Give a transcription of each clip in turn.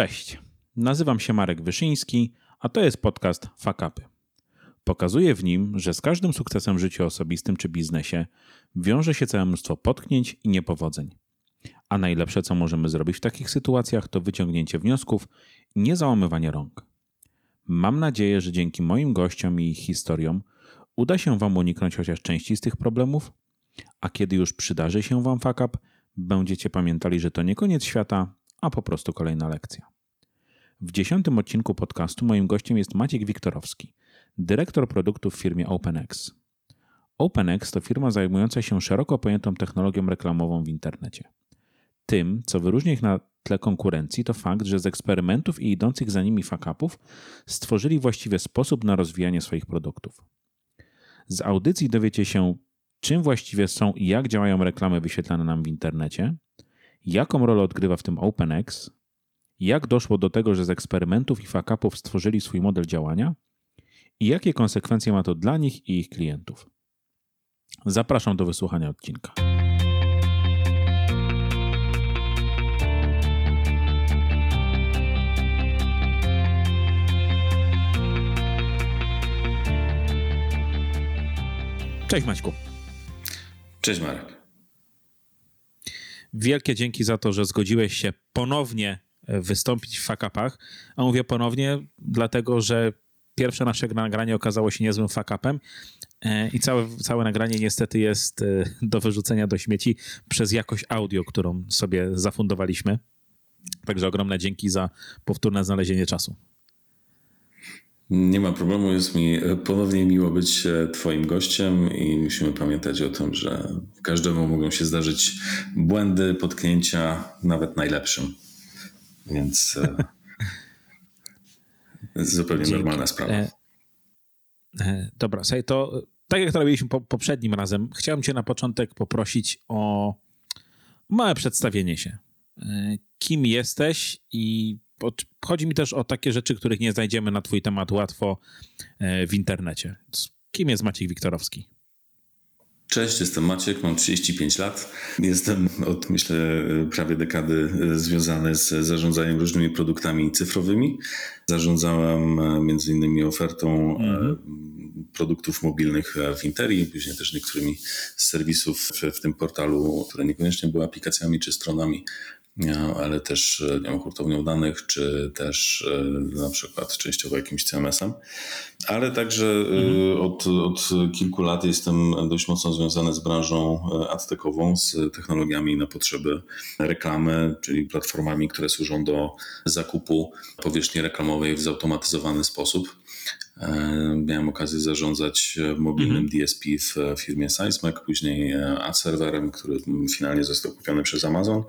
Cześć, nazywam się Marek Wyszyński, a to jest podcast Fakapy. Pokazuję w nim, że z każdym sukcesem w życiu osobistym czy biznesie wiąże się całe mnóstwo potknięć i niepowodzeń. A najlepsze, co możemy zrobić w takich sytuacjach, to wyciągnięcie wniosków i nie załamywanie rąk. Mam nadzieję, że dzięki moim gościom i ich historiom uda się Wam uniknąć chociaż części z tych problemów, a kiedy już przydarzy się Wam fakap, będziecie pamiętali, że to nie koniec świata, a po prostu kolejna lekcja. W dziesiątym odcinku podcastu moim gościem jest Maciek Wiktorowski, dyrektor produktów w firmie OpenX. OpenX to firma zajmująca się szeroko pojętą technologią reklamową w internecie. Tym, co wyróżnia ich na tle konkurencji, to fakt, że z eksperymentów i idących za nimi fakapów stworzyli właściwie sposób na rozwijanie swoich produktów. Z audycji dowiecie się, czym właściwie są i jak działają reklamy wyświetlane nam w internecie, jaką rolę odgrywa w tym OpenX, jak doszło do tego, że z eksperymentów i fakapów stworzyli swój model działania i jakie konsekwencje ma to dla nich i ich klientów. Zapraszam do wysłuchania odcinka. Cześć Maćku. Cześć Marek. Wielkie dzięki za to, że zgodziłeś się ponownie e, wystąpić w fakapach. A mówię ponownie, dlatego że pierwsze nasze nagranie okazało się niezłym fakapem e, i całe, całe nagranie niestety jest e, do wyrzucenia do śmieci przez jakość audio, którą sobie zafundowaliśmy. Także ogromne dzięki za powtórne znalezienie czasu. Nie ma problemu, jest mi ponownie miło być Twoim gościem i musimy pamiętać o tym, że każdemu mogą się zdarzyć błędy, potknięcia, nawet najlepszym. Więc zupełnie Dzięki. normalna sprawa. E, e, dobra, to tak jak to robiliśmy po, poprzednim razem, chciałem Cię na początek poprosić o małe przedstawienie się. E, kim jesteś i chodzi mi też o takie rzeczy, których nie znajdziemy na Twój temat łatwo e, w internecie. Kim jest Maciej Wiktorowski? Cześć, jestem Maciek, mam 35 lat. Jestem od myślę prawie dekady związany z zarządzaniem różnymi produktami cyfrowymi. Zarządzałem e, między innymi ofertą -hmm. produktów mobilnych w Interi, później też niektórymi z serwisów w, w tym portalu, które niekoniecznie były aplikacjami czy stronami ale też e, nie wiem, hurtownią danych, czy też e, na przykład częściowo jakimś CMS-em. Ale także e, mhm. od, od kilku lat jestem dość mocno związany z branżą adtekową, z technologiami na potrzeby reklamy, czyli platformami, które służą do zakupu powierzchni reklamowej w zautomatyzowany sposób. Miałem okazję zarządzać mobilnym mhm. DSP w firmie SizeMac, później ad serwerem, który finalnie został kupiony przez Amazon.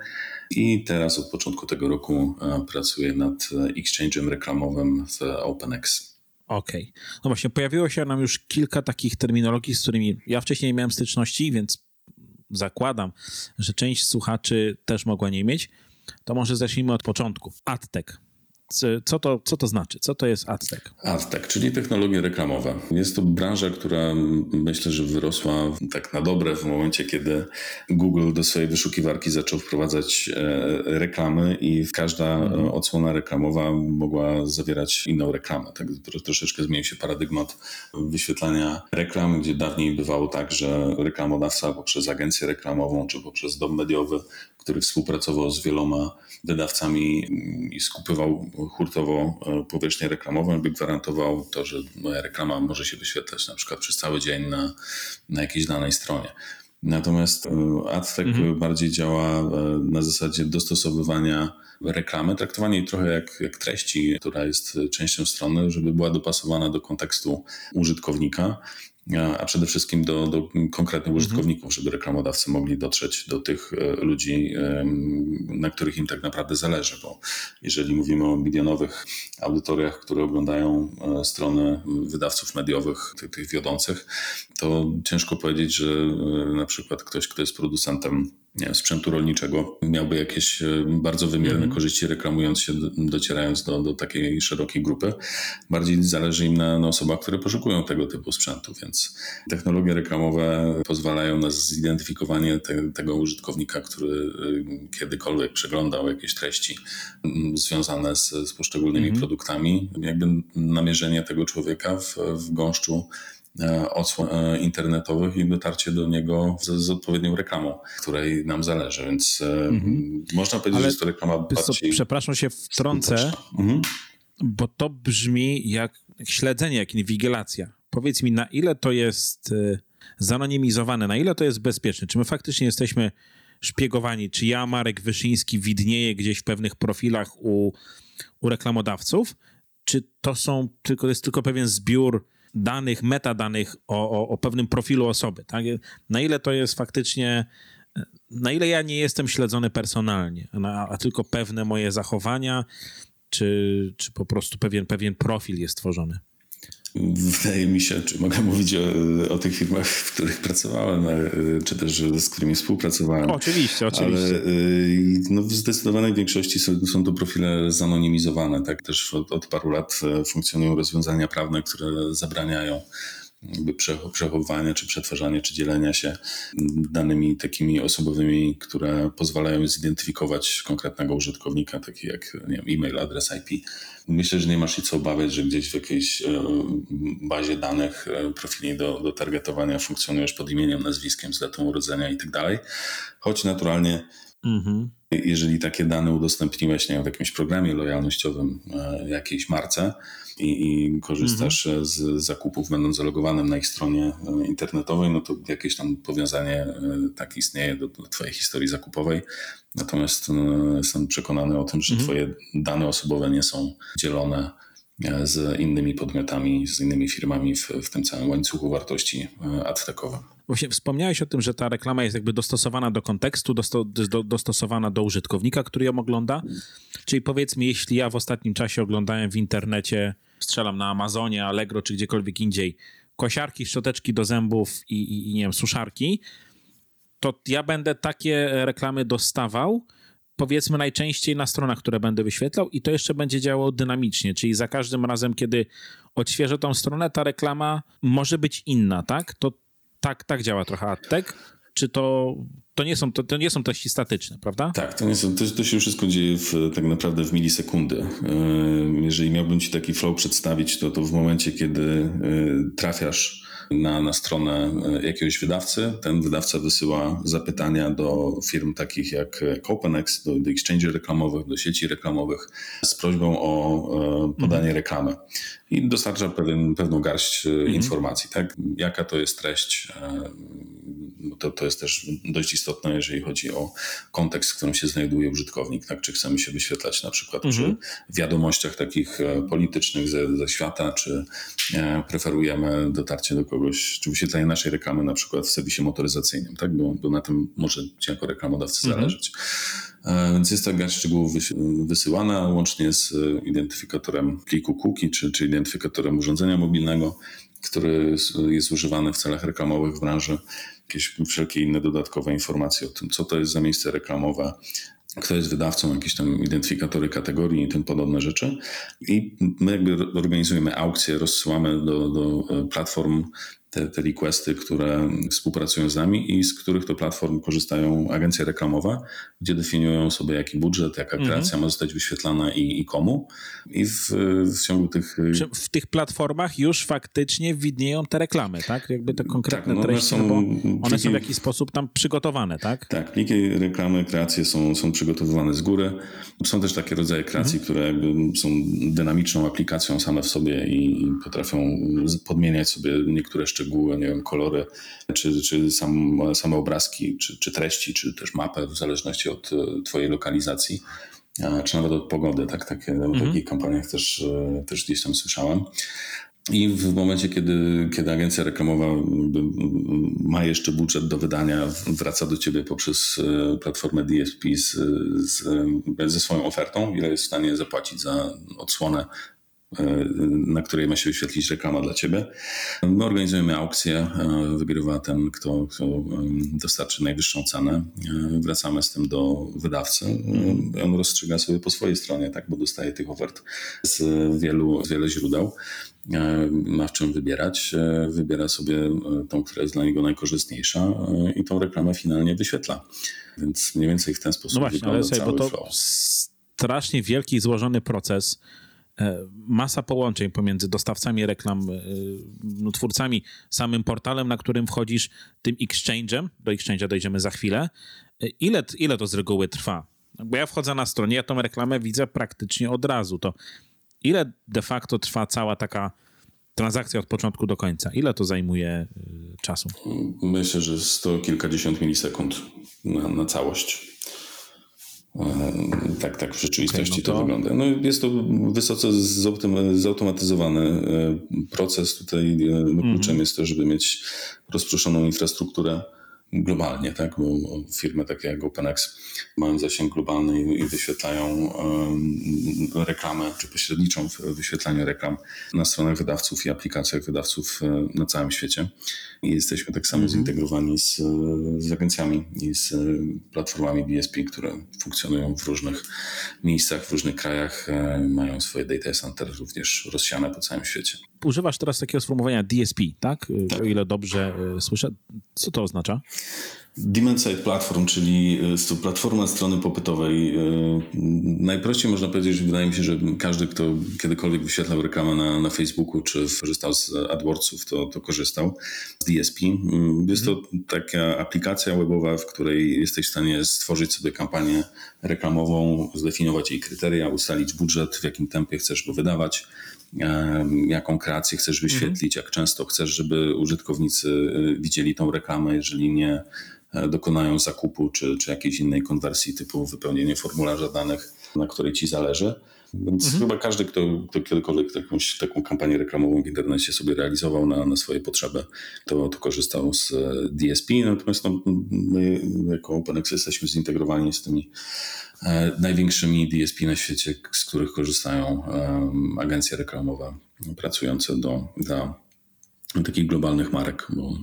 I teraz od początku tego roku e, pracuję nad e, exchange'em reklamowym w OpenX. Okej. Okay. No właśnie, pojawiło się nam już kilka takich terminologii, z którymi ja wcześniej nie miałem styczności, więc zakładam, że część słuchaczy też mogła nie mieć. To może zacznijmy od początku. AdTech. Co to, co to znaczy? Co to jest AdTech? AdTech, czyli technologie reklamowe. Jest to branża, która myślę, że wyrosła tak na dobre w momencie, kiedy Google do swojej wyszukiwarki zaczął wprowadzać e, reklamy i każda mhm. odsłona reklamowa mogła zawierać inną reklamę. Tak troszeczkę zmienił się paradygmat wyświetlania reklam, gdzie dawniej bywało tak, że reklamodawca poprzez agencję reklamową czy poprzez dom mediowy który współpracował z wieloma wydawcami i skupywał hurtowo e, powierzchnię reklamową, by gwarantował to, że moja reklama może się wyświetlać na przykład przez cały dzień na, na jakiejś danej stronie. Natomiast e, AdTech mhm. bardziej działa e, na zasadzie dostosowywania reklamy, traktowanie jej trochę jak, jak treści, która jest częścią strony, żeby była dopasowana do kontekstu użytkownika a przede wszystkim do, do konkretnych mhm. użytkowników, żeby reklamodawcy mogli dotrzeć do tych e, ludzi, na których im tak naprawdę zależy, bo jeżeli mówimy o milionowych audytoriach, które oglądają e, strony wydawców mediowych, tych, tych wiodących, to ciężko powiedzieć, że e, na przykład ktoś, kto jest producentem nie wiem, sprzętu rolniczego miałby jakieś e, bardzo wymierne mm. korzyści, reklamując się, docierając do, do takiej szerokiej grupy. Bardziej zależy im na, na osobach, które poszukują tego typu sprzętu, więc technologie reklamowe pozwalają na zidentyfikowanie te, tego użytkownika, który e, kiedykolwiek przeglądał jakieś treści związane z, z poszczególnymi mm. produktami, jakby namierzenie tego człowieka w, w gąszczu odsłon e, internetowych i dotarcie do niego z, z, odpowiednią reklamą, której nam zależy, więc mm-hmm. można powiedzieć, Ale że jest to reklama bardziej... Przepraszam się wtrącę, mm-hmm. bo to brzmi jak śledzenie, jak inwigilacja. Powiedz mi, na ile to jest zanonimizowane, na ile to jest bezpieczne? Czy my faktycznie jesteśmy szpiegowani? Czy ja, Marek Wyszyński, widnieję gdzieś w pewnych profilach u, u reklamodawców? Czy to są tylko, jest tylko pewien zbiór danych, metadanych o, o, o pewnym profilu osoby. Tak? Na ile to jest faktycznie, na ile ja nie jestem śledzony personalnie, a, a tylko pewne moje zachowania, czy, czy po prostu pewien, pewien profil jest tworzony. Wydaje mi się, czy mogę mówić o, o, tych firmach, w których pracowałem, czy też z którymi współpracowałem. Oczywiście, oczywiście. Ale no, w zdecydowanej większości są, są to profile zanonimizowane. Tak też od, od paru lat e, funkcjonują rozwiązania prawne, które zabraniają przechowywania, czy przetwarzania, czy dzielenia się danymi takimi osobowymi, które pozwalają zidentyfikować konkretnego użytkownika, taki jak wiem, e-mail, adres IP. Myślę, że nie masz się co obawiać, że gdzieś w jakiejś e, bazie danych e, profili do, do targetowania funkcjonujesz pod imieniem, nazwiskiem, z datą urodzenia i tak dalej. Choć naturalnie mhm. jeżeli takie dane udostępniłeś nie wiem, w jakimś programie lojalnościowym jakiejś marce, i, i korzystasz mhm. z zakupów będąc zalogowanym na ich stronie e, internetowej, no to jakieś tam powiązanie e, tak istnieje do, do Twojej historii zakupowej. Natomiast jestem przekonany o tym, że mhm. Twoje dane osobowe nie są dzielone e, z innymi podmiotami, z innymi firmami w, w tym całym łańcuchu wartości adtekowym. Właśnie wspomniałeś o tym, że ta reklama jest jakby dostosowana do kontekstu, dosto, do, dostosowana do użytkownika, który ją ogląda. Czyli powiedzmy, jeśli ja w ostatnim czasie oglądałem w internecie, strzelam na Amazonie, Allegro czy gdziekolwiek indziej, kosiarki, szczoteczki do zębów i, i, i nie wiem, suszarki, to ja będę takie reklamy dostawał, powiedzmy najczęściej na stronach, które będę wyświetlał i to jeszcze będzie działało dynamicznie, czyli za każdym razem, kiedy odświeżę tą stronę, ta reklama może być inna, tak? To tak, tak działa trochę AdTech. Czy to, to, nie są, to, to nie są treści statyczne, prawda? Tak, to, nie są, to, to się wszystko dzieje w, tak naprawdę w milisekundy. E, jeżeli miałbym ci taki flow przedstawić, to, to w momencie, kiedy e, trafiasz na, na stronę e, jakiegoś wydawcy. Ten wydawca wysyła zapytania do firm takich jak Copenex, do, do exchange reklamowych, do sieci reklamowych z prośbą o podanie mhm. reklamy. I dostarcza pewien, pewną garść mhm. informacji, tak? Jaka to jest treść to, to jest też dość istotne, jeżeli chodzi o kontekst, w którym się znajduje użytkownik. Tak? Czy chcemy się wyświetlać na przykład mhm. przy wiadomościach takich e, politycznych ze, ze świata, czy e, preferujemy dotarcie do kogoś, czy wyświetlenie naszej reklamy na przykład w serwisie motoryzacyjnym, tak? bo, bo na tym może ci jako reklamodawcy mhm. zależeć. E, więc jest ta garść szczegółów wysyłana łącznie z identyfikatorem pliku cookie, czy, czy identyfikatorem urządzenia mobilnego, który jest używany w celach reklamowych w branży jakieś wszelkie inne dodatkowe informacje o tym, co to jest za miejsce reklamowe, kto jest wydawcą, jakieś tam identyfikatory kategorii i tym podobne rzeczy. I my jakby organizujemy aukcje, rozsyłamy do, do platform te, te requesty, które współpracują z nami i z których to platform korzystają agencje reklamowe, gdzie definiują sobie jaki budżet, jaka mhm. kreacja ma zostać wyświetlana i, i komu. I w, w ciągu tych... W tych platformach już faktycznie widnieją te reklamy, tak? Jakby te konkretne tak, no treści, są, no bo one są w jakiś sposób tam przygotowane, tak? Tak, pliki reklamy, kreacje są, są przygotowywane z góry. Są też takie rodzaje kreacji, mhm. które jakby są dynamiczną aplikacją same w sobie i potrafią podmieniać sobie niektóre szczegóły szczegóły, nie wiem, kolory, czy, czy sam, same obrazki, czy, czy treści, czy też mapę, w zależności od e, Twojej lokalizacji, czy nawet od pogody. Tak, takie, mhm. W takich kampaniach też, e, też gdzieś tam słyszałem. I w momencie, kiedy, kiedy agencja reklamowa ma jeszcze budżet do wydania, wraca do ciebie poprzez e, platformę DSP z, z, ze swoją ofertą, ile jest w stanie zapłacić za odsłonę na której ma się wyświetlić reklama dla ciebie. My organizujemy aukcję, wygrywa ten, kto, kto dostarczy najwyższą cenę. Wracamy z tym do wydawcy. On rozstrzyga sobie po swojej stronie, tak, bo dostaje tych ofert z wielu, z wielu źródeł. Ma w czym wybierać. Wybiera sobie tą, która jest dla niego najkorzystniejsza i tą reklamę finalnie wyświetla. Więc mniej więcej w ten sposób no właśnie, wygląda ale sobie, cały bo to flow. strasznie wielki i złożony proces E, masa połączeń pomiędzy dostawcami reklam, e, no, twórcami, samym portalem, na którym wchodzisz, tym exchange'em, do exchange'a dojdziemy za chwilę. E, ile, ile to z reguły trwa? Bo ja wchodzę na stronę, ja tą reklamę widzę praktycznie od razu. To ile de facto trwa cała taka transakcja od początku do końca? Ile to zajmuje czasu? Myślę, że sto kilkadziesiąt milisekund na, na całość. Tak, tak w rzeczywistości okay, no to... to... wygląda. No jest to wysoce zautomatyzowany e, proces. Tutaj mm -hmm. kluczem jest to, żeby mieć rozproszoną infrastrukturę globalnie, tak? Bo firmy takie jak OpenX mają zasięg globalny i, wyświetlają reklamę, czy pośredniczą w wyświetlaniu reklam na stronach wydawców i aplikacjach wydawców e, na całym świecie. I jesteśmy tak samo mm -hmm. zintegrowani z, z agencjami i z platformami DSP, które funkcjonują w różnych miejscach, w różnych krajach, e, mają swoje data center również rozsiane po całym świecie. Używasz teraz takiego sformułowania DSP, tak? tak. O ile dobrze e, słyszę. Co to oznacza? Demand Side Platform, czyli to platforma strony popytowej. Najprościej można powiedzieć, że wydaje mi się, że każdy, kto kiedykolwiek wyświetlał reklamę na, na Facebooku, czy korzystał z AdWordsów, to, to korzystał z DSP. Jest to taka aplikacja webowa, w której jesteś w stanie stworzyć sobie kampanię reklamową, zdefiniować jej kryteria, ustalić budżet, w jakim tempie chcesz go wydawać, jaką kreację chcesz wyświetlić, jak często chcesz, żeby użytkownicy e, widzieli tą reklamę, jeżeli nie E, dokonają zakupu czy, czy jakiejś innej konwersji typu wypełnienie formularza danych, na której ci zależy. Więc mhm. chyba każdy, kto, kto kiedykolwiek jakąś taką kampanię reklamową w internecie sobie realizował na, na swoje potrzeby, to, to korzystał z e, DSP. Natomiast no, my jako OpenX jesteśmy zintegrowani z tymi e, największymi DSP na świecie, z których korzystają e, agencje reklamowe pracujące do, dla takich globalnych marek, bo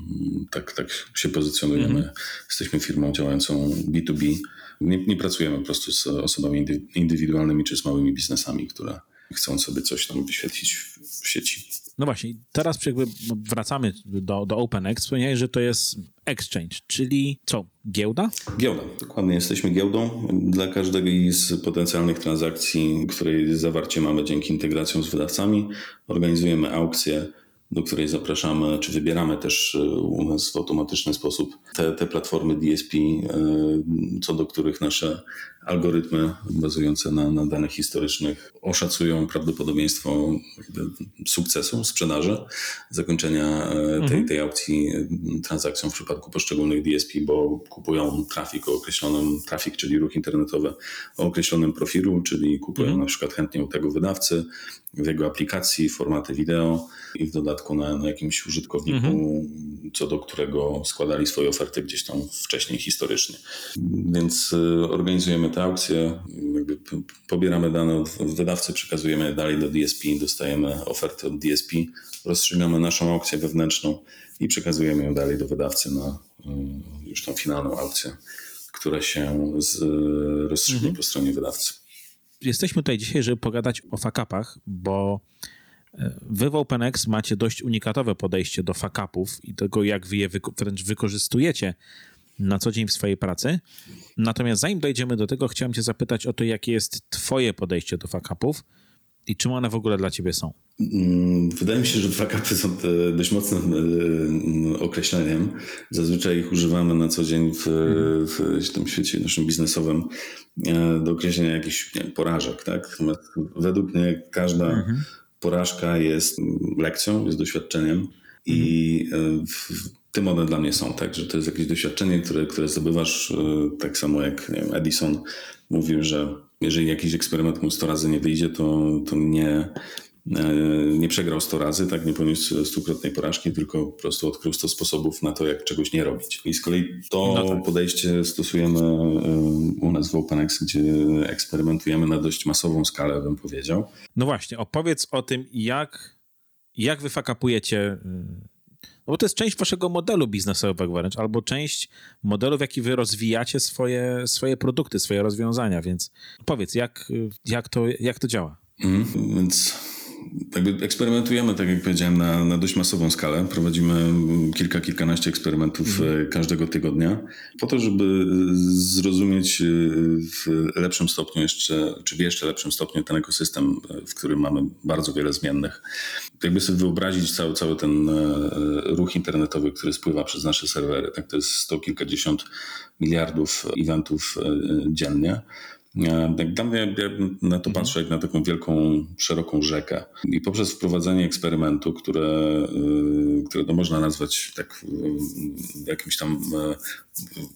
tak, tak się pozycjonujemy. Mm. Jesteśmy firmą działającą B2B. Nie, nie, pracujemy po prostu z osobami indywidualnymi czy z małymi biznesami, które chcą sobie coś tam wyświetlić w sieci. No właśnie, teraz jakby wracamy do, do OpenX. Wspomniałeś, że to jest exchange, czyli co, giełda? Giełda, dokładnie. Jesteśmy giełdą. Dla każdej z potencjalnych transakcji, której zawarcie mamy dzięki integracjom z wydawcami, organizujemy aukcje do której zapraszamy, czy wybieramy też e, u nas w automatyczny sposób te, te platformy DSP, e, co do których nasze algorytmy bazujące na, na danych historycznych oszacują prawdopodobieństwo sukcesu sprzedaży, zakończenia e, tej, mhm. tej aukcji transakcją w przypadku poszczególnych DSP, bo kupują trafik o określonym, trafik, czyli ruch internetowy o określonym profilu, czyli kupują mhm. na przykład chętnie u tego wydawcy w jego aplikacji formaty wideo i w dodatku na, na jakimś użytkowniku, mhm. co do którego składali swoje oferty gdzieś tam wcześniej historycznie. Więc y, organizujemy te aukcje, pobieramy dane od wydawcy, przekazujemy dalej do DSP, dostajemy oferty od DSP, rozstrzygamy naszą aukcję wewnętrzną i przekazujemy ją dalej do wydawcy na y, już tą finalną aukcję, która się z, rozstrzygnie mhm. po stronie wydawcy. Jesteśmy tutaj dzisiaj, żeby pogadać o fakapach, bo Wy w OpenX macie dość unikatowe podejście do fakapów i tego, jak wy je wręcz wykorzystujecie na co dzień w swojej pracy. Natomiast zanim dojdziemy do tego, chciałem cię zapytać o to, jakie jest twoje podejście do fakapów i czym one w ogóle dla ciebie są. Mm, wydaje mi się, że fakapy są e, dość mocnym e, określeniem. Zazwyczaj ich używamy na co dzień w, w tym świecie naszym biznesowym e, do określenia jakichś porażek. Tak? Natomiast według mnie każda mhm porażka jest lekcją, jest doświadczeniem i w tym one dla mnie są, tak, że to jest jakieś doświadczenie, które, które zdobywasz, e, tak samo jak wiem, Edison mówił, że jeżeli jakiś eksperyment mu 100 razy nie wyjdzie, to, to nie, nie przegrał 100 razy, tak nie poniósł stukrotnej porażki, tylko po prostu odkrył 100 sposobów na to, jak czegoś nie robić. I z kolei to no tak. podejście stosujemy u nas w OpenX, gdzie eksperymentujemy na dość masową skalę, bym powiedział. No właśnie, opowiedz o tym, jak, jak wy fakapujecie no bo to jest część waszego modelu biznesowego wręcz, albo część modelu, w jaki wy rozwijacie swoje, swoje produkty, swoje rozwiązania, więc powiedz, jak, jak, to, jak to działa? Mm, więc jakby eksperymentujemy, tak jak powiedziałem, na, na dość masową skalę. Prowadzimy kilka, kilkanaście eksperymentów mm. każdego tygodnia, po to, żeby zrozumieć e, w lepszym stopniu jeszcze, czy w jeszcze lepszym stopniu ten ekosystem, e, w którym mamy bardzo wiele zmiennych. Jakby sobie wyobrazić cały, cały ten ruch internetowy, który spływa przez nasze serwery. Tak, to jest sto kilkadziesiąt miliardów eventów dziennie. Dla mnie, ja na to mhm. patrzę jak na taką wielką, szeroką rzekę. I poprzez wprowadzenie eksperymentu, które, y, które to można nazwać tak y, jakimś tam y,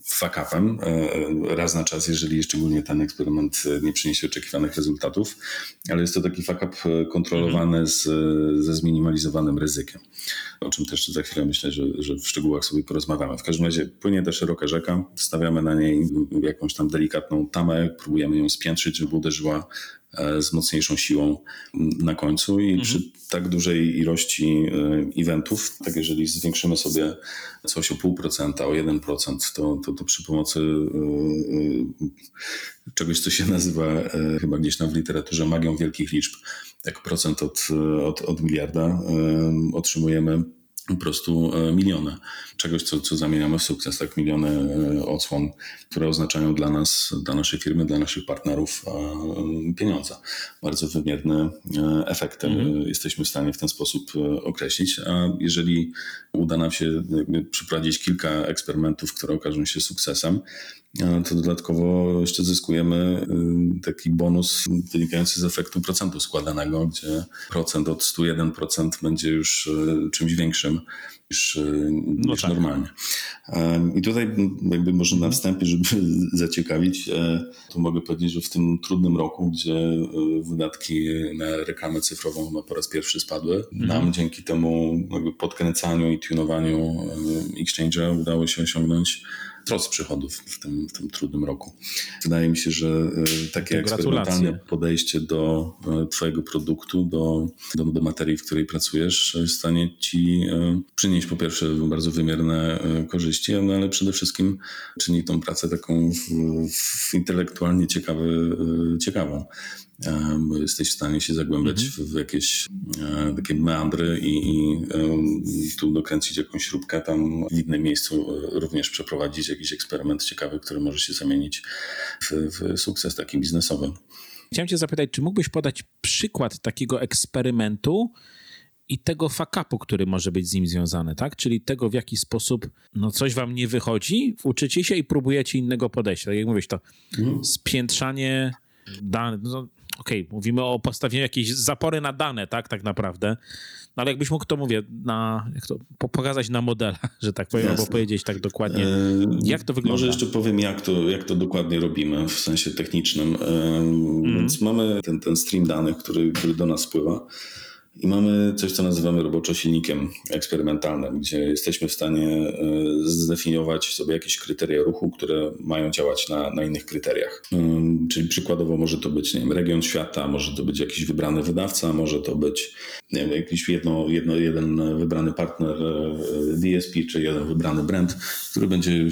fuck-upem raz na czas, jeżeli szczególnie ten eksperyment nie przyniesie oczekiwanych rezultatów, ale jest to taki fuck-up kontrolowany mhm. z, ze zminimalizowanym ryzykiem, o czym też za chwilę myślę, że, że w szczegółach sobie porozmawiamy. W każdym razie płynie ta szeroka rzeka, stawiamy na niej jakąś tam delikatną tamę, próbujemy próbujemy ją spiętrzyć, żeby uderzyła e, z mocniejszą siłą na końcu i mhm. przy tak dużej ilości e, eventów, tak jeżeli zwiększymy sobie coś o 0,5%, o 1%, to, to, to przy pomocy e, czegoś, co się nazywa chyba gdzieś tam w literaturze magią wielkich liczb, jak procent od, od, od miliarda, otrzymujemy po prostu e, miliony czegoś, co, co zamieniamy w sukces, tak miliony e, odsłon, które oznaczają dla nas, dla naszej firmy, dla naszych partnerów e, pieniądze. Bardzo wymierne efekty mhm. jesteśmy w stanie w ten sposób określić, a jeżeli uda nam się przeprowadzić kilka eksperymentów, które okażą się sukcesem, to dodatkowo jeszcze zyskujemy y, taki bonus wynikający z efektu procentu składanego, gdzie procent od 101% będzie już y, czymś większym niż, y, no niż tak. normalnie. I tutaj jakby może na wstępie, żeby zaciekawić, e, to mogę powiedzieć, że w tym trudnym roku, gdzie wydatki na reklamę cyfrową no, po raz pierwszy spadły, mhm. nam dzięki temu jakby podkręcaniu i tunowaniu Exchange'a udało się osiągnąć wzrost przychodów w tym, w tym trudnym roku. Wydaje mi się, że e, takie eksperymentalne podejście do e, Twojego produktu, do, do, do materii, w której pracujesz, jest w stanie Ci e, przynieść po pierwsze bardzo wymierne korzyści, no ale przede wszystkim czyni tą pracę taką w, w intelektualnie ciekawy, ciekawą bo jesteś w stanie się zagłębiać mhm. w, jakieś e, takie meandry i, i e, tu dokręcić jakąś śrubkę, tam w innym miejscu e, również przeprowadzić jakiś eksperyment ciekawy, który może się zamienić w, w sukces taki biznesowy. Chciałem cię zapytać, czy mógłbyś podać przykład takiego eksperymentu, i tego fakapu, który może być z nim związany, tak? Czyli tego, w jaki sposób no, coś wam nie wychodzi, uczycie się i próbujecie innego podejścia. Tak jak mówisz, to mhm. spiętrzanie danych. No, okej, okay, mówimy o postawieniu jakiejś zapory na dane, tak, tak naprawdę. No ale jakbyś mógł to, mówię, na, jak to, pokazać na modelach, że tak powiem, Jasne. albo powiedzieć tak dokładnie, jak to wygląda. Może jeszcze powiem, jak to, jak to dokładnie robimy w sensie technicznym. Mm. Więc mamy ten, ten stream danych, który, który do nas spływa. I mamy coś, co nazywamy roboczo silnikiem eksperymentalnym, gdzie jesteśmy w stanie e, zdefiniować sobie jakieś kryteria ruchu, które mają działać na, na innych kryteriach. Mm, czyli przykładowo może to być nie wiem, region świata, może to być jakiś wybrany wydawca, może to być nie wiem, jakiś jedno, jedno, jeden wybrany partner e, DSP, czy jeden wybrany brand, który będzie,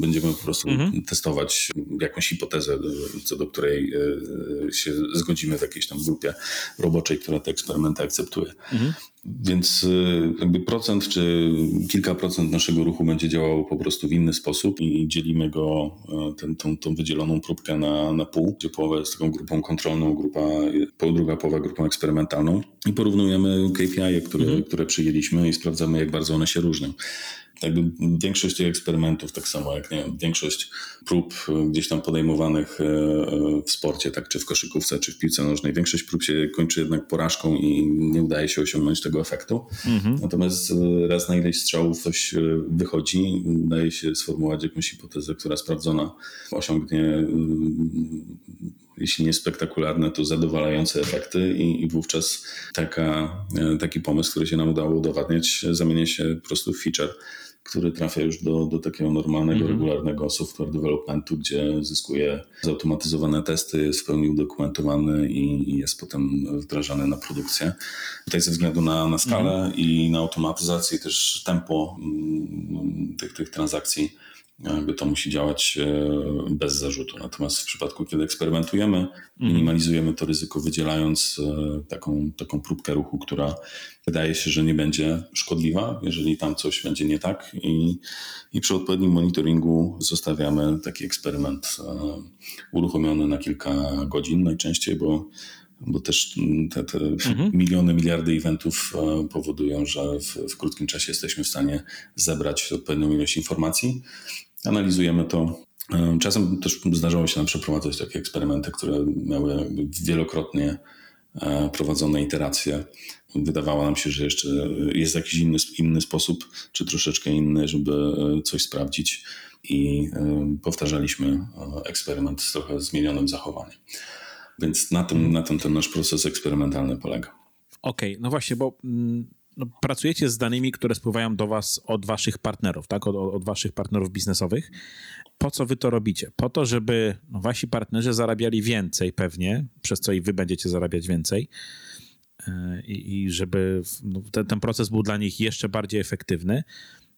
będziemy po prostu mhm. testować jakąś hipotezę, co do której e, się zgodzimy w jakiejś tam grupie roboczej, która te eksperymenty akceptuje. Mhm. Więc y, jakby procent czy kilka procent naszego ruchu będzie działało po prostu w inny sposób i dzielimy go, y, ten, tą, tą wydzieloną próbkę na, na pół, gdzie połowa jest taką grupą kontrolną, grupa, druga połowa grupą eksperymentalną i porównujemy KPI, które, mhm. które przyjęliśmy i sprawdzamy, jak bardzo one się różnią jakby większość tych eksperymentów, tak samo jak nie wiem, większość prób e, gdzieś tam podejmowanych e, e, w sporcie, tak czy w koszykówce, czy w piłce nożnej, większość prób się kończy jednak porażką i nie udaje się osiągnąć tego efektu. Mhm. Natomiast raz na ileś strzałów coś wychodzi, udaje się sformułować jakąś hipotezę, która sprawdzona osiągnie jeśli nie spektakularne, to zadowalające efekty i, i wówczas taka, taki pomysł, który się nam udało udowadniać, zamienia się po prostu w feature który trafia już do, do takiego normalnego, mm -hmm. regularnego software developmentu, gdzie zyskuje zautomatyzowane testy, jest w pełni udokumentowany i, i jest potem wdrażany na produkcję. Tutaj ze względu na, na skalę mm -hmm. i na automatyzację, też tempo mm, tych, tych transakcji, jakby to musi działać e, bez zarzutu. Natomiast w przypadku, kiedy eksperymentujemy, mhm. minimalizujemy to ryzyko, wydzielając e, taką, taką próbkę ruchu, która wydaje się, że nie będzie szkodliwa, jeżeli tam coś będzie nie tak. I, i przy odpowiednim monitoringu zostawiamy taki eksperyment e, uruchomiony na kilka godzin najczęściej, bo bo też te, te mhm. miliony, miliardy eventów powodują, że w, w, krótkim czasie jesteśmy w stanie zebrać odpowiednią ilość informacji analizujemy to. E, czasem też zdarzało się nam przeprowadzać takie eksperymenty, które miały wielokrotnie e, prowadzone iteracje. Wydawało nam się, że jeszcze jest jakiś inny, inny sposób, czy troszeczkę inny, żeby e, coś sprawdzić i powtarzaliśmy eksperyment z trochę zmienionym zachowaniem. Więc na tym, na tym ten nasz proces eksperymentalny polega. Okej, okay, no właśnie, bo mm, no, pracujecie z danymi, które spływają do was od waszych partnerów, tak? Od, od waszych partnerów biznesowych. Po co wy to robicie? Po to, żeby no, wasi partnerzy zarabiali więcej pewnie, przez co i wy będziecie zarabiać więcej e, i, i żeby no, ten, ten proces był dla nich jeszcze bardziej efektywny.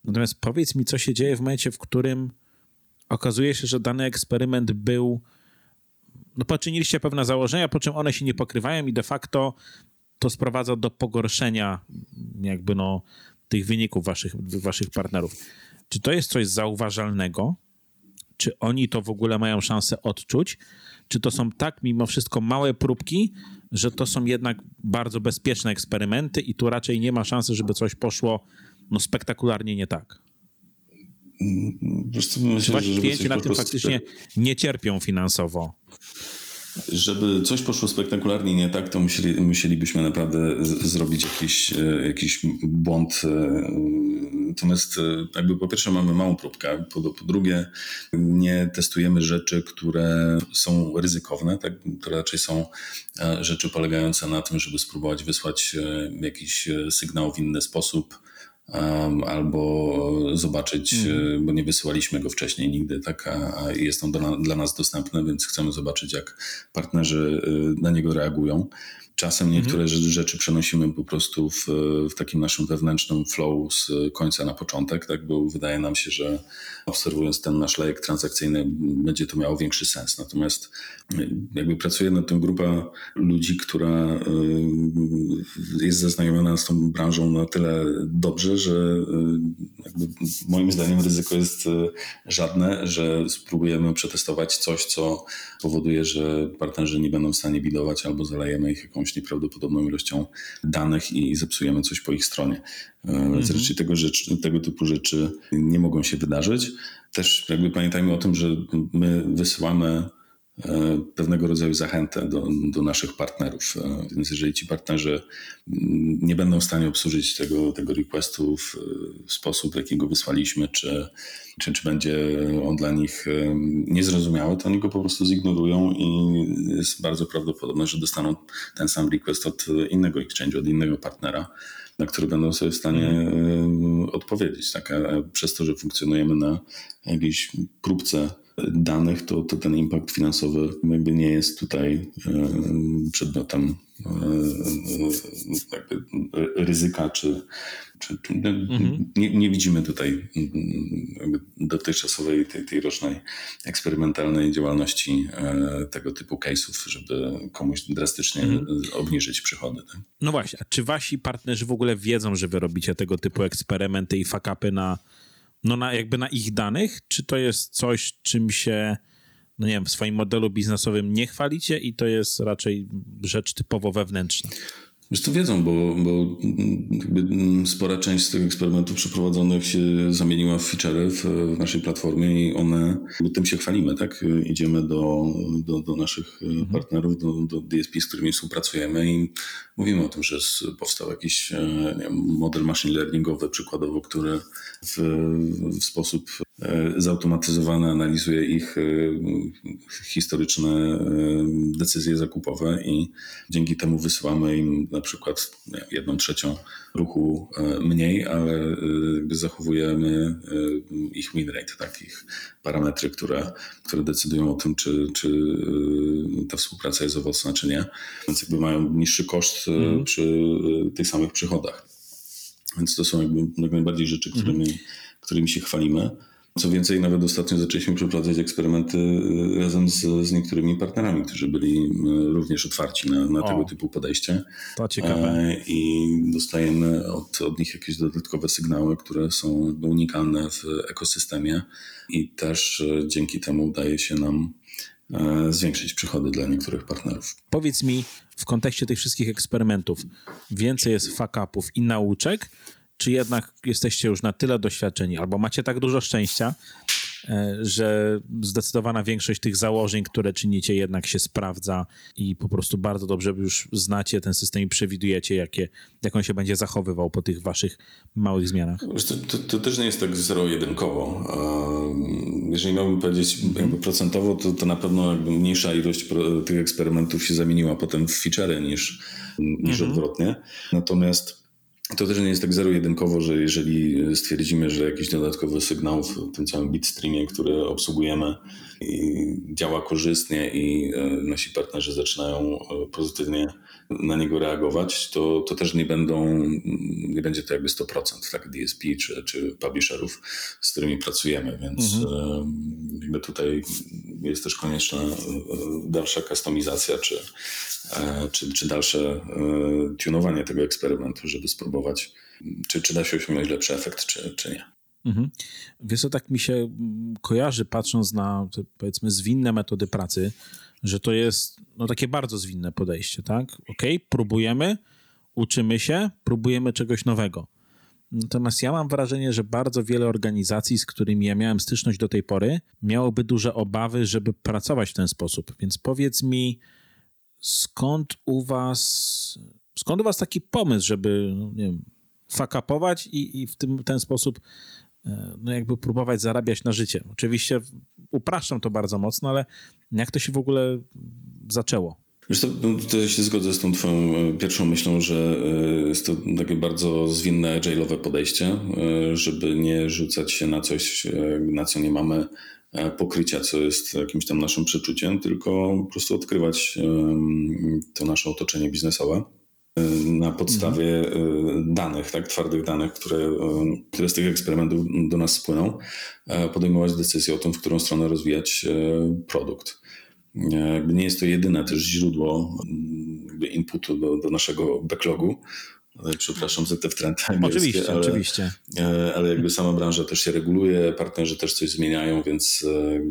Natomiast powiedz mi, co się dzieje w momencie, w którym okazuje się, że dany eksperyment był no poczyniliście pewne założenia, po czym one się nie pokrywają i de facto to sprowadza do pogorszenia jakby no tych wyników waszych, waszych partnerów. Czy to jest coś zauważalnego? Czy oni to w ogóle mają szansę odczuć? Czy to są tak mimo wszystko małe próbki, że to są jednak bardzo bezpieczne eksperymenty i tu raczej nie ma szansy, żeby coś poszło no, spektakularnie nie tak? Wiesz myślę, Wasi klienci na tym faktycznie nie cierpią finansowo żeby coś poszło spektakularnie nie tak, to musieli, musielibyśmy naprawdę z, zrobić jakiś, e, jakiś błąd. E, natomiast e, jakby po pierwsze mamy małą próbkę, po, po drugie nie testujemy rzeczy, które są ryzykowne, tak? to raczej są rzeczy polegające na tym, żeby spróbować wysłać jakiś sygnał w inny sposób, albo zobaczyć, mm. bo nie wysyłaliśmy go wcześniej nigdy, tak, a jest on dla, nas dostępny, więc chcemy zobaczyć, jak partnerzy y, na niego reagują. Czasem mhm. niektóre mhm. rzeczy przenosimy po prostu w, w takim naszym wewnętrznym flow z końca na początek, tak, bo wydaje nam się, że obserwując ten nasz lejek transakcyjny będzie to miało większy sens. Natomiast jakby pracuje nad tym grupa ludzi, która y, jest zaznajomiona z tą branżą na tyle dobrze, że y, moim zdaniem ryzyko jest y, żadne, że spróbujemy przetestować coś, co powoduje, że partnerzy nie będą w stanie bidować albo zalejemy ich jakąś jakąś nieprawdopodobną ilością danych i zepsujemy coś po ich stronie. Mm -hmm. Raczej tego, rzecz, tego typu rzeczy nie mogą się wydarzyć. Też jakby pamiętajmy o tym, że my wysyłamy E, pewnego rodzaju zachętę do, do naszych partnerów. E, więc jeżeli ci partnerzy mm, nie będą w stanie obsłużyć tego, tego requestu w, w sposób, w jaki go wysłaliśmy, czy, czy, czy będzie on dla nich e, niezrozumiały, to oni go po prostu zignorują i jest bardzo prawdopodobne, że dostaną ten sam request od innego exchange, od innego partnera na który będą sobie w stanie odpowiedzieć. Tak? A przez to, że funkcjonujemy na jakiejś próbce danych, to, to ten impact finansowy jakby nie jest tutaj e, przedmiotem e, jakby ryzyka, czy, czy, czy mhm. nie, nie, widzimy tutaj dotychczasowej tej, tej rocznej eksperymentalnej działalności e, tego typu case'ów, żeby komuś drastycznie mhm. obniżyć przychody. Tak? No właśnie, a czy wasi partnerzy w ogóle wiedzą, że wy robicie tego typu eksperymenty i fakapy na no na, jakby na ich danych, czy to jest coś, czym się, no nie wiem, w swoim modelu biznesowym nie chwalicie i to jest raczej rzecz typowo wewnętrzna? Wiesz, to wiedzą, bo, bo jakby spora część z tych eksperymentów przeprowadzonych się zamieniła w feature w, w naszej platformie i one, tym się chwalimy, tak? Idziemy do, do, do naszych mhm. partnerów, do, do DSP, z którymi współpracujemy i mówimy o tym, że powstał jakiś wiem, model machine learningowy przykładowo, który w, w sposób E, zautomatyzowane analizuje ich e, historyczne e, decyzje zakupowe i dzięki temu wysyłamy im na przykład jedną trzecią ruchu mniej, ale zachowujemy ich win rate, tak, ich parametry, które, które decydują o tym, czy, czy ta współpraca jest owocna, czy nie. Więc jakby mają niższy koszt mm. przy tych samych przychodach. Więc to są jakby jak najbardziej rzeczy, którymi, mm. którymi się chwalimy. Co więcej, nawet ostatnio zaczęliśmy przeprowadzać eksperymenty y, razem z, z niektórymi partnerami, którzy byli y, również otwarci na, na tego typu podejście. To ciekawe. E, I dostajemy od, od nich jakieś dodatkowe sygnały, które są unikalne w ekosystemie i też e, dzięki temu udaje się nam e, zwiększyć przychody dla niektórych partnerów. Powiedz mi w kontekście tych wszystkich eksperymentów, więcej jest fuck-upów i nauczek, czy jednak jesteście już na tyle doświadczeni, albo macie tak dużo szczęścia, e, że zdecydowana większość tych założeń, które czynicie, jednak się sprawdza i po prostu bardzo dobrze już znacie ten system i przewidujecie, jakie, jak on się będzie zachowywał po tych waszych małych zmianach? To, to, to też nie jest tak zero-jedynkowo. Jeżeli miałbym powiedzieć jakby procentowo, to, to na pewno mniejsza ilość tych eksperymentów się zamieniła potem w featurey niż, niż mhm. odwrotnie. Natomiast to też nie jest tak zero-jedynkowo, że jeżeli stwierdzimy, że jakiś dodatkowy sygnał w tym całym bitstreamie, który obsługujemy działa korzystnie i e, nasi partnerzy zaczynają e, pozytywnie na niego reagować, to, to też nie będą, nie będzie to jakby 100%, tak, DSP czy, czy publisherów, z którymi pracujemy, więc mhm. jakby tutaj jest też konieczna e, dalsza kustomizacja, czy, czy, czy dalsze tunowanie tego eksperymentu, żeby spróbować, czy, czy da się osiągnąć lepszy efekt, czy, czy nie. Mhm. Wiesz co, tak mi się kojarzy, patrząc na powiedzmy zwinne metody pracy, że to jest no, takie bardzo zwinne podejście, tak? Ok, próbujemy, uczymy się, próbujemy czegoś nowego. Natomiast ja mam wrażenie, że bardzo wiele organizacji, z którymi ja miałem styczność do tej pory, miałoby duże obawy, żeby pracować w ten sposób. Więc powiedz mi, skąd u was, skąd u was taki pomysł, żeby, no, nie wiem, fakapować i, i w tym, ten sposób E, no jakby próbować zarabiać na życie. Oczywiście upraszczam to bardzo mocno, ale jak to się w ogóle zaczęło? Wiesz to, no, to się zgodzę z tą twoją e, pierwszą myślą, że e, jest to takie bardzo zwinne, agile'owe podejście, żeby nie rzucać się na coś, na co nie mamy pokrycia, co jest jakimś tam naszym przeczuciem, tylko po prostu odkrywać to nasze otoczenie biznesowe na podstawie mhm. danych, tak, twardych danych, które, e, które z tych eksperymentów do nas spłyną, e, podejmować decyzję o tym, w którą stronę rozwijać produkt. Nie jest to jedyne też źródło inputu do, do naszego backlogu, Przepraszam za te wtręty Oczywiście, ale, oczywiście. Ale jakby sama branża też się reguluje, partnerzy też coś zmieniają, więc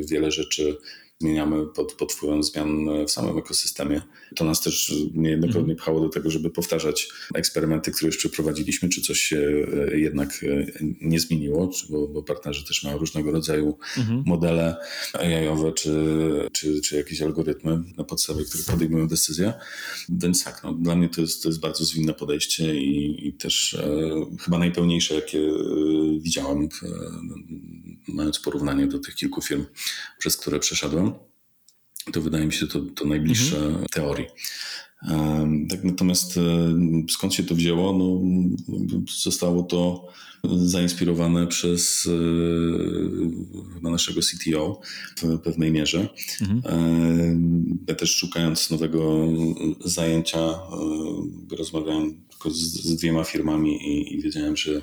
wiele rzeczy zmieniamy pod, pod wpływem zmian w samym ekosystemie. To nas też niejednokrotnie mhm. pchało do tego, żeby powtarzać eksperymenty, które już przeprowadziliśmy, czy coś się e, jednak e, nie zmieniło, bo, bo partnerzy też mają różnego rodzaju mhm. modele AI-owe, czy, czy, czy jakieś algorytmy, na podstawie których podejmują decyzje. Więc tak, no, dla mnie to jest, to jest bardzo zwinne podejście i, i też e, chyba najpełniejsze, jakie e, widziałem, e, mając porównanie do tych kilku firm, przez które przeszedłem to wydaje mi się to, to najbliższe mhm. teorii. Tak, natomiast skąd się to wzięło? No, zostało to zainspirowane przez chyba naszego CTO w pewnej mierze. Mhm. Ja też szukając nowego zajęcia, rozmawiałem tylko z, z dwiema firmami i, i, wiedziałem, że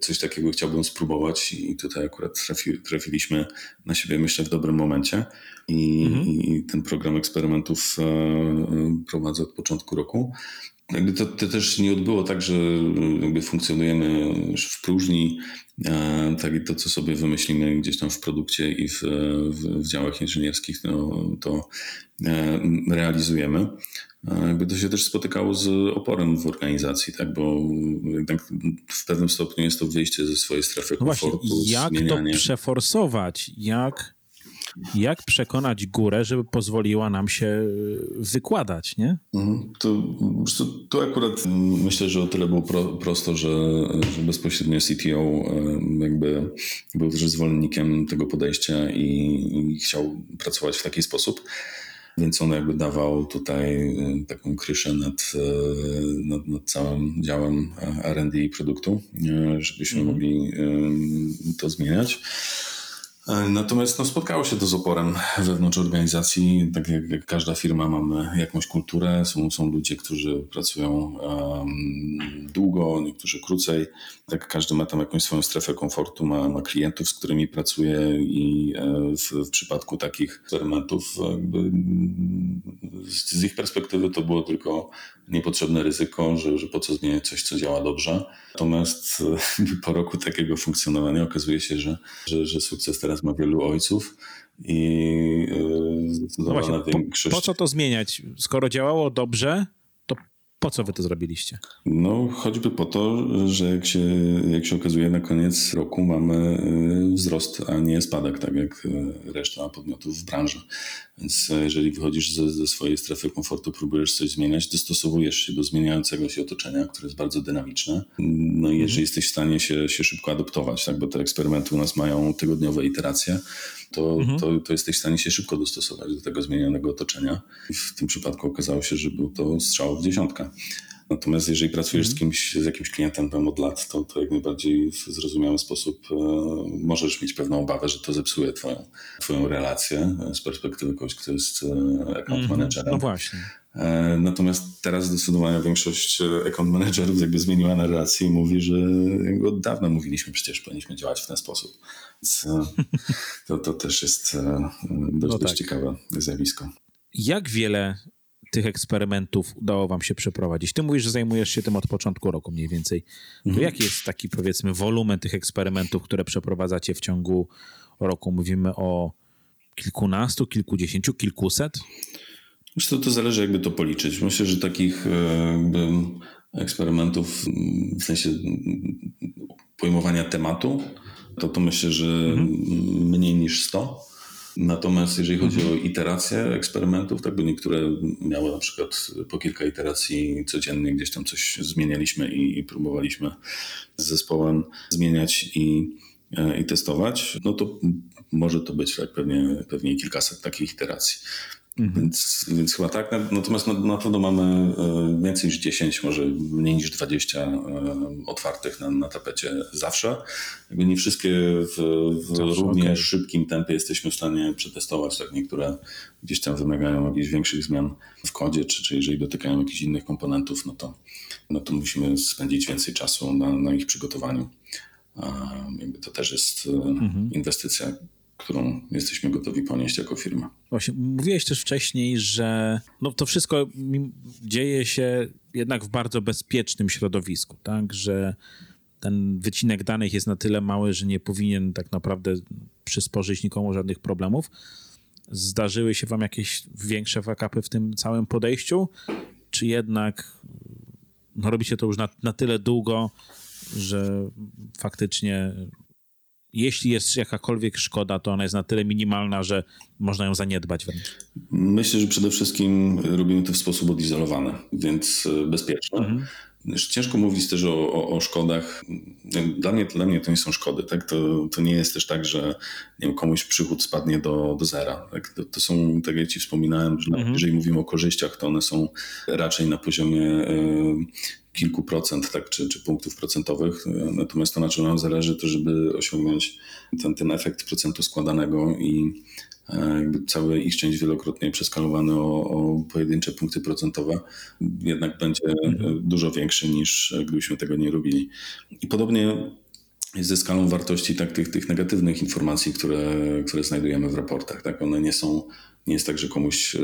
coś takiego chciałbym spróbować i tutaj akurat trafi, trafiliśmy na siebie myślę w dobrym momencie i, mhm. i ten program eksperymentów prowadzę od początku roku. Jakby to, to, też nie odbyło tak, że jakby funkcjonujemy w próżni, e, tak i to, co sobie wymyślimy gdzieś tam w produkcie i w, w, w działach inżynierskich, to, to e, realizujemy. Jakby to się też spotykało z oporem w organizacji, tak? bo jednak w pewnym stopniu jest to wyjście ze swojej strefy no komfortu. Właśnie, jak zmienianie. to przeforsować? Jak jak przekonać górę, żeby pozwoliła nam się wykładać, nie? Mhm. To, to akurat myślę, że o tyle było pro, prosto, że, że bezpośrednio CTO jakby był też zwolennikiem tego podejścia i, i chciał pracować w taki sposób. Więc on jakby dawał tutaj taką kryszę nad, nad, nad całym działem R&D i produktu, żebyśmy mm. mogli to zmieniać. E, natomiast no, spotkało się to z oporem wewnątrz organizacji. Tak jak, jak każda firma, mamy jakąś kulturę. Są, są ludzie, którzy pracują um, długo, niektórzy krócej. Tak każdy ma tam jakąś swoją strefę komfortu, ma, ma klientów, z którymi pracuje i e, w, w przypadku takich eksperymentów, z, z ich perspektywy to było tylko niepotrzebne ryzyko, że, że po co zmieniać coś, co działa dobrze. Natomiast po roku takiego funkcjonowania okazuje się, że, że, że sukces teraz ma wielu ojców i e, zdecydowana no większość... Po, po co to zmieniać? Skoro działało dobrze, po co wy to zrobiliście? No, choćby po to, że jak się, jak się okazuje, na koniec roku mamy y, wzrost, a nie spadek, tak jak y, reszta podmiotów w branży. Więc e, jeżeli wychodzisz ze, ze swojej strefy komfortu, próbujesz coś zmieniać, dostosowujesz się do zmieniającego się otoczenia, które jest bardzo dynamiczne. No i jeżeli mhm. jesteś w stanie się, się szybko adoptować, tak, bo te eksperymenty u nas mają tygodniowe iteracje, to, mhm. to, to jesteś w stanie się szybko dostosować do tego zmienionego otoczenia. W tym przypadku okazało się, że był to strzał w dziesiątkę. Natomiast jeżeli pracujesz z mhm. kimś, z jakimś klientem tam od lat, to, to jak najbardziej w zrozumiały sposób e, możesz mieć pewną obawę, że to zepsuje twoją, twoją relację z perspektywy kogoś, kto jest e, account mhm. managerem. No właśnie. E, natomiast teraz zdecydowanie większość account managerów jakby zmieniła narrację i mówi, że od dawna mówiliśmy przecież powinniśmy działać w ten sposób. Więc to, to też jest dość, no tak. dość ciekawe zjawisko. Jak wiele tych eksperymentów udało wam się przeprowadzić? Ty mówisz, że zajmujesz się tym od początku roku mniej więcej. To mhm. jaki jest taki, powiedzmy, wolumen tych eksperymentów, które przeprowadzacie w ciągu roku? Mówimy o kilkunastu, kilkudziesięciu, kilkuset? Że to zależy, jakby to policzyć. Myślę, że takich e, jakby eksperymentów w sensie pojmowania tematu, to to myślę, że mhm. mniej niż 100. Natomiast jeżeli chodzi o iteracje eksperymentów, tak by niektóre miały na przykład po kilka iteracji codziennie gdzieś tam coś zmienialiśmy i, i próbowaliśmy z zespołem zmieniać i, e, i testować, no to może to być tak pewnie, pewnie kilkaset takich iteracji. Mhm. Więc, więc chyba tak. Natomiast na, na pewno mamy e, więcej niż 10, może mniej niż 20 e, otwartych na, na tapecie zawsze. Jakby nie wszystkie w, w zawsze, równie okay. szybkim tempie jesteśmy w stanie przetestować. Tak niektóre gdzieś tam wymagają jakichś większych zmian w kodzie, czy, czy jeżeli dotykają jakichś innych komponentów, no to, no to musimy spędzić więcej czasu na, na ich przygotowaniu. Jakby to też jest e, mhm. inwestycja, którą jesteśmy gotowi ponieść jako firma. Właśnie, mówiłeś też wcześniej, że no to wszystko dzieje się jednak w bardzo bezpiecznym środowisku, tak, że ten wycinek danych jest na tyle mały, że nie powinien tak naprawdę przysporzyć nikomu żadnych problemów. Zdarzyły się wam jakieś większe fakapy w tym całym podejściu, czy jednak no, robicie to już na, na tyle długo, że faktycznie jeśli jest jakakolwiek szkoda, to ona jest na tyle minimalna, że można ją zaniedbać wręcz. Myślę, że przede wszystkim robimy to w sposób odizolowany, więc e, bezpieczny. Mhm. Ciężko mówić też o, o, o, szkodach. Dla mnie, dla mnie to nie są szkody. Tak? To, to nie jest też tak, że nie wiem, komuś przychód spadnie do, do zera. Tak? To, to są, tak jak Ci wspominałem, że mhm. jeżeli mówimy o korzyściach, to one są raczej na poziomie y, kilku procent, tak, czy, czy punktów procentowych. Natomiast to, na czym nam zależy, to żeby osiągnąć ten, ten efekt procentu składanego i jakby cały exchange wielokrotnie przeskalowany o, o pojedyncze punkty procentowe jednak będzie mhm. dużo większy niż gdybyśmy tego nie robili. I podobnie jest ze skalą wartości tak, tych, tych negatywnych informacji, które, które znajdujemy w raportach. Tak? One nie są nie jest tak, że komuś e,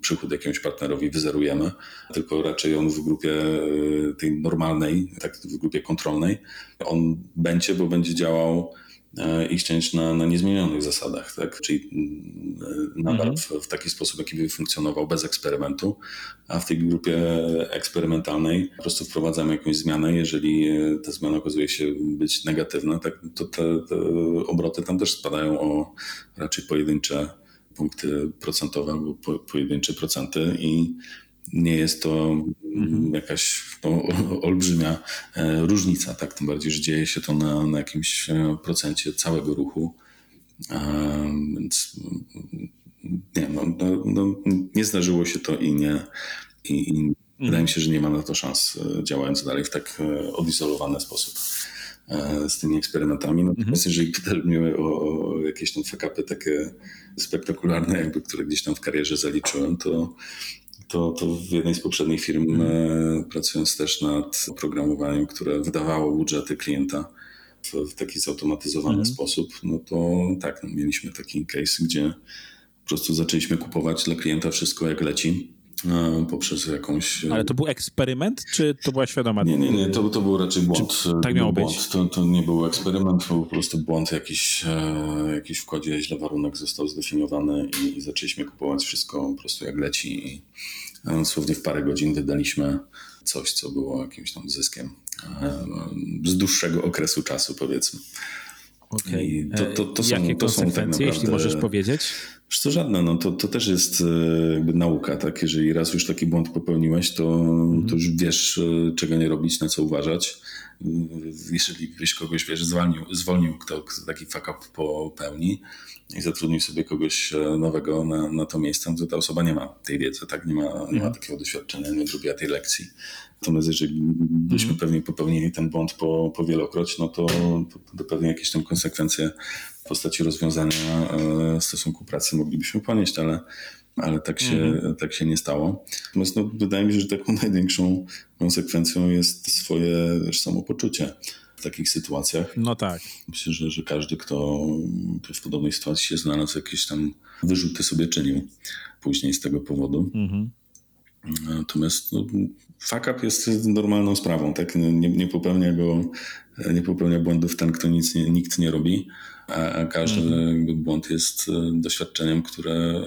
przychód jakiemuś partnerowi wyzerujemy, tylko raczej on w grupie e, tej normalnej, tak w grupie kontrolnej, on będzie, bo będzie działał i chcieć na, na niezmienionych zasadach, tak? czyli nadal mhm. w, w, taki sposób, jaki by funkcjonował bez eksperymentu, a w tej grupie eksperymentalnej po prostu wprowadzamy jakąś zmianę. Jeżeli ta zmiana okazuje się być negatywna, tak, to te, te obroty tam też spadają o raczej pojedyncze punkty procentowe albo po, pojedyncze procenty i nie jest to mhm. jakaś no, olbrzymia e, różnica, tak? Tym bardziej, że dzieje się to na, na jakimś e, procencie całego ruchu. Więc nie, no, no, no, nie zdarzyło się to i nie. I, i mhm. wydaje mi się, że nie ma na to szans e, działając dalej w tak odizolowany sposób z tymi eksperymentami. Natomiast mhm. jeżeli pytasz mnie o, o jakieś tam fakapy takie spektakularne, jakby, które gdzieś tam w karierze zaliczyłem, to to, to w jednej z poprzednich firm, mm. pracując też nad oprogramowaniem, które wydawało budżety klienta w, w taki zautomatyzowany mm. sposób, no to tak, no, mieliśmy taki case, gdzie po prostu zaczęliśmy kupować dla klienta wszystko jak leci poprzez jakąś... Ale to był eksperyment, czy to była świadoma? Nie, nie, nie, to, to był raczej błąd. Czy tak miało błąd. być? To, to nie był eksperyment, to był po prostu błąd, jakiś, e, jakiś w kodzie, źle warunek został zdefiniowany i, i zaczęliśmy kupować wszystko po prostu jak leci i e, dosłownie w parę godzin wydaliśmy coś, co było jakimś tam zyskiem e, z dłuższego okresu czasu, powiedzmy. Okay. To, to, to, są, Jakie to są tak naprawdę, jeśli możesz powiedzieć? Wiesz co, żadne, no to, to też jest e, jakby nauka, tak? Jeżeli raz już taki błąd popełniłeś, to, mm. to już wiesz, e, czego nie robić, na co uważać. E, jeżeli byś kogoś, wiesz, zwolnił, zwolnił kto, kto taki fuck up popełni i zatrudnił sobie kogoś nowego na, na to miejsce, no to ta osoba nie ma tej wiedzy, tak? Nie ma, nie ma mhm. takiego doświadczenia, nie odrobiła tej lekcji. Natomiast jeżeli byśmy mm. pewnie popełnili ten błąd po, po wielokroć, no to, to, to pewnie jakieś tam konsekwencje w postaci rozwiązania e, stosunku pracy moglibyśmy ponieść, ale, ale tak, się, mm. tak się nie stało. Natomiast no, wydaje mi się, że taką największą konsekwencją jest swoje samopoczucie w takich sytuacjach. No tak. Myślę, że, że każdy, kto w podobnej sytuacji się znalazł, jakieś tam wyrzuty sobie czynił później z tego powodu. Mm -hmm. Natomiast no, fuck up jest normalną sprawą, tak? Nie, nie, popełnia go, nie popełnia błędów ten, kto nic nie, nikt nie robi, a, każdy mhm. błąd jest e, doświadczeniem, które e,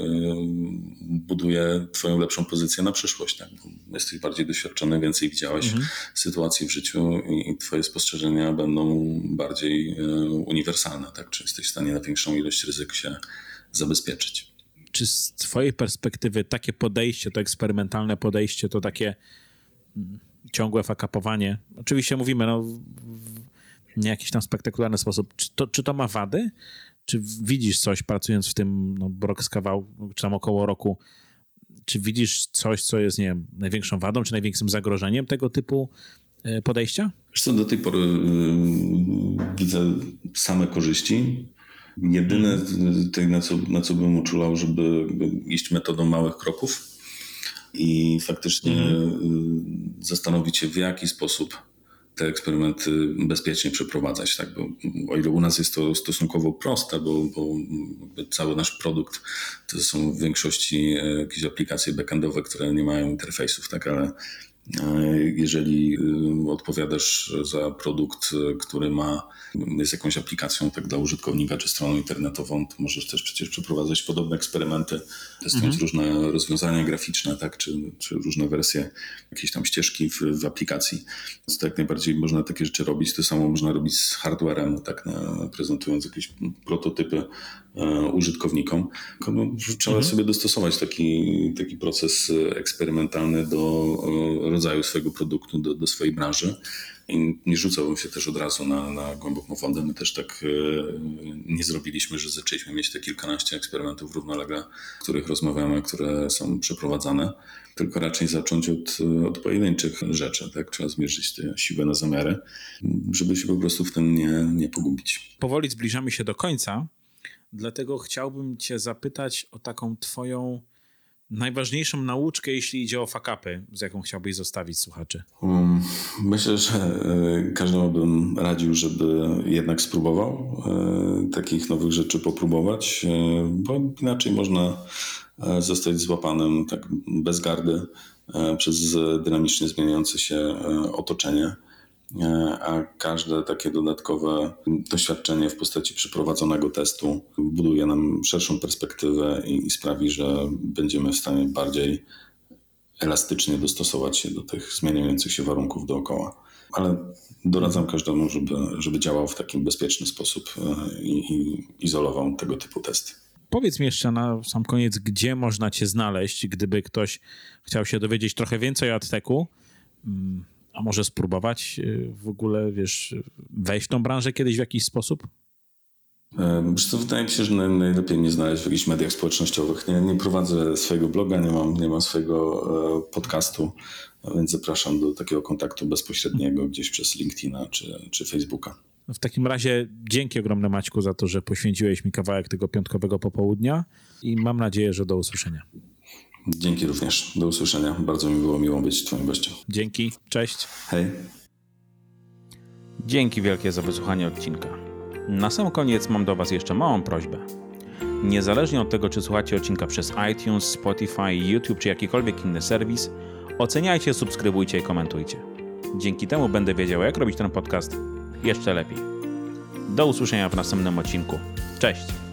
buduje twoją lepszą pozycję na przyszłość, tak? Jesteś bardziej doświadczony, więcej widziałeś mhm. sytuacji w życiu i, i twoje spostrzeżenia będą bardziej e, uniwersalne, tak? Czy jesteś w stanie na większą ilość ryzyk się zabezpieczyć czy z Twojej perspektywy takie podejście, to eksperymentalne podejście, to takie ciągłe fakapowanie, oczywiście mówimy no, w jakiś tam spektakularny sposób, czy to, czy to ma wady? Czy widzisz coś pracując w tym no, rok z kawał, czy tam około roku, czy widzisz coś, co jest, nie wiem, największą wadą, czy największym zagrożeniem tego typu e, podejścia? Co, do tej pory yy, widzę same korzyści. Jedyne, mhm. na co, na co bym uczulał, żeby iść metodą małych kroków i faktycznie mm. zastanowić się, w jaki sposób te eksperymenty bezpiecznie przeprowadzać. Tak? Bo, o ile u nas jest to stosunkowo proste, bo, bo cały nasz produkt to są w większości e, jakieś aplikacje backendowe, które nie mają interfejsów, tak? ale jeżeli e, odpowiadasz za produkt, który ma jest jakąś aplikacją tak dla użytkownika czy stroną internetową, to możesz też przecież przeprowadzać podobne eksperymenty, testując mhm. różne rozwiązania graficzne, tak, czy, czy różne wersje jakiejś tam ścieżki w, w aplikacji. Więc to jak najbardziej można takie rzeczy robić. To samo można robić z hardwarem, tak, na, prezentując jakieś prototypy e, użytkownikom. No, trzeba mhm. sobie dostosować taki, taki proces eksperymentalny do e, rodzaju swojego produktu, do, do swojej branży. I nie rzucałbym się też od razu na, na głęboką fondę. My też tak e, nie zrobiliśmy, że zaczęliśmy mieć te kilkanaście eksperymentów równolegle, o których rozmawiamy, które są przeprowadzane, tylko raczej zacząć od, od pojedynczych rzeczy. Tak? Trzeba zmierzyć te siłę na zamiary, żeby się po prostu w tym nie, nie pogubić. Powoli zbliżamy się do końca, dlatego chciałbym Cię zapytać o taką Twoją najważniejszą nauczkę, jeśli idzie o fakapy, z jaką chciałbyś zostawić słuchaczy? Um, myślę, że e, każdemu bym radził, żeby jednak spróbował e, takich nowych rzeczy popróbować, e, bo inaczej można zostać złapanym tak bez gardy przez dynamicznie zmieniające się otoczenie. E, a każde takie dodatkowe doświadczenie w postaci przeprowadzonego testu buduje nam szerszą perspektywę i sprawi, że będziemy w stanie bardziej elastycznie dostosować się do tych zmieniających się warunków dookoła. Ale doradzam każdemu, żeby, żeby działał w taki bezpieczny sposób e, i, i izolował tego typu testy. Powiedz mi jeszcze na sam koniec, gdzie można Cię znaleźć, gdyby ktoś chciał się dowiedzieć trochę więcej o Adteku, mm, a może spróbować y, w ogóle, wiesz, wejść w tą branżę kiedyś w jakiś sposób? Wiesz co, wydaje mi się, że najlepiej nie znaleźć w jakichś mediach społecznościowych. Nie, nie prowadzę swojego bloga, nie mam, nie mam swojego e, podcastu, więc zapraszam do takiego kontaktu bezpośredniego gdzieś przez LinkedIna czy, czy Facebooka. W takim razie dzięki ogromne Maćku za to, że poświęciłeś mi kawałek tego piątkowego popołudnia i mam nadzieję, że do usłyszenia. Dzięki również. Do usłyszenia. Bardzo mi było miło być Twoim gościem. Dzięki. Cześć. Hej. Dzięki wielkie za wysłuchanie odcinka. Na sam koniec mam do Was jeszcze małą prośbę. Niezależnie od tego, czy słuchacie odcinka przez iTunes, Spotify, YouTube czy jakikolwiek inny serwis, oceniajcie, subskrybujcie i komentujcie. Dzięki temu będę wiedział, jak robić ten podcast jeszcze lepiej. Do usłyszenia w następnym odcinku. Cześć!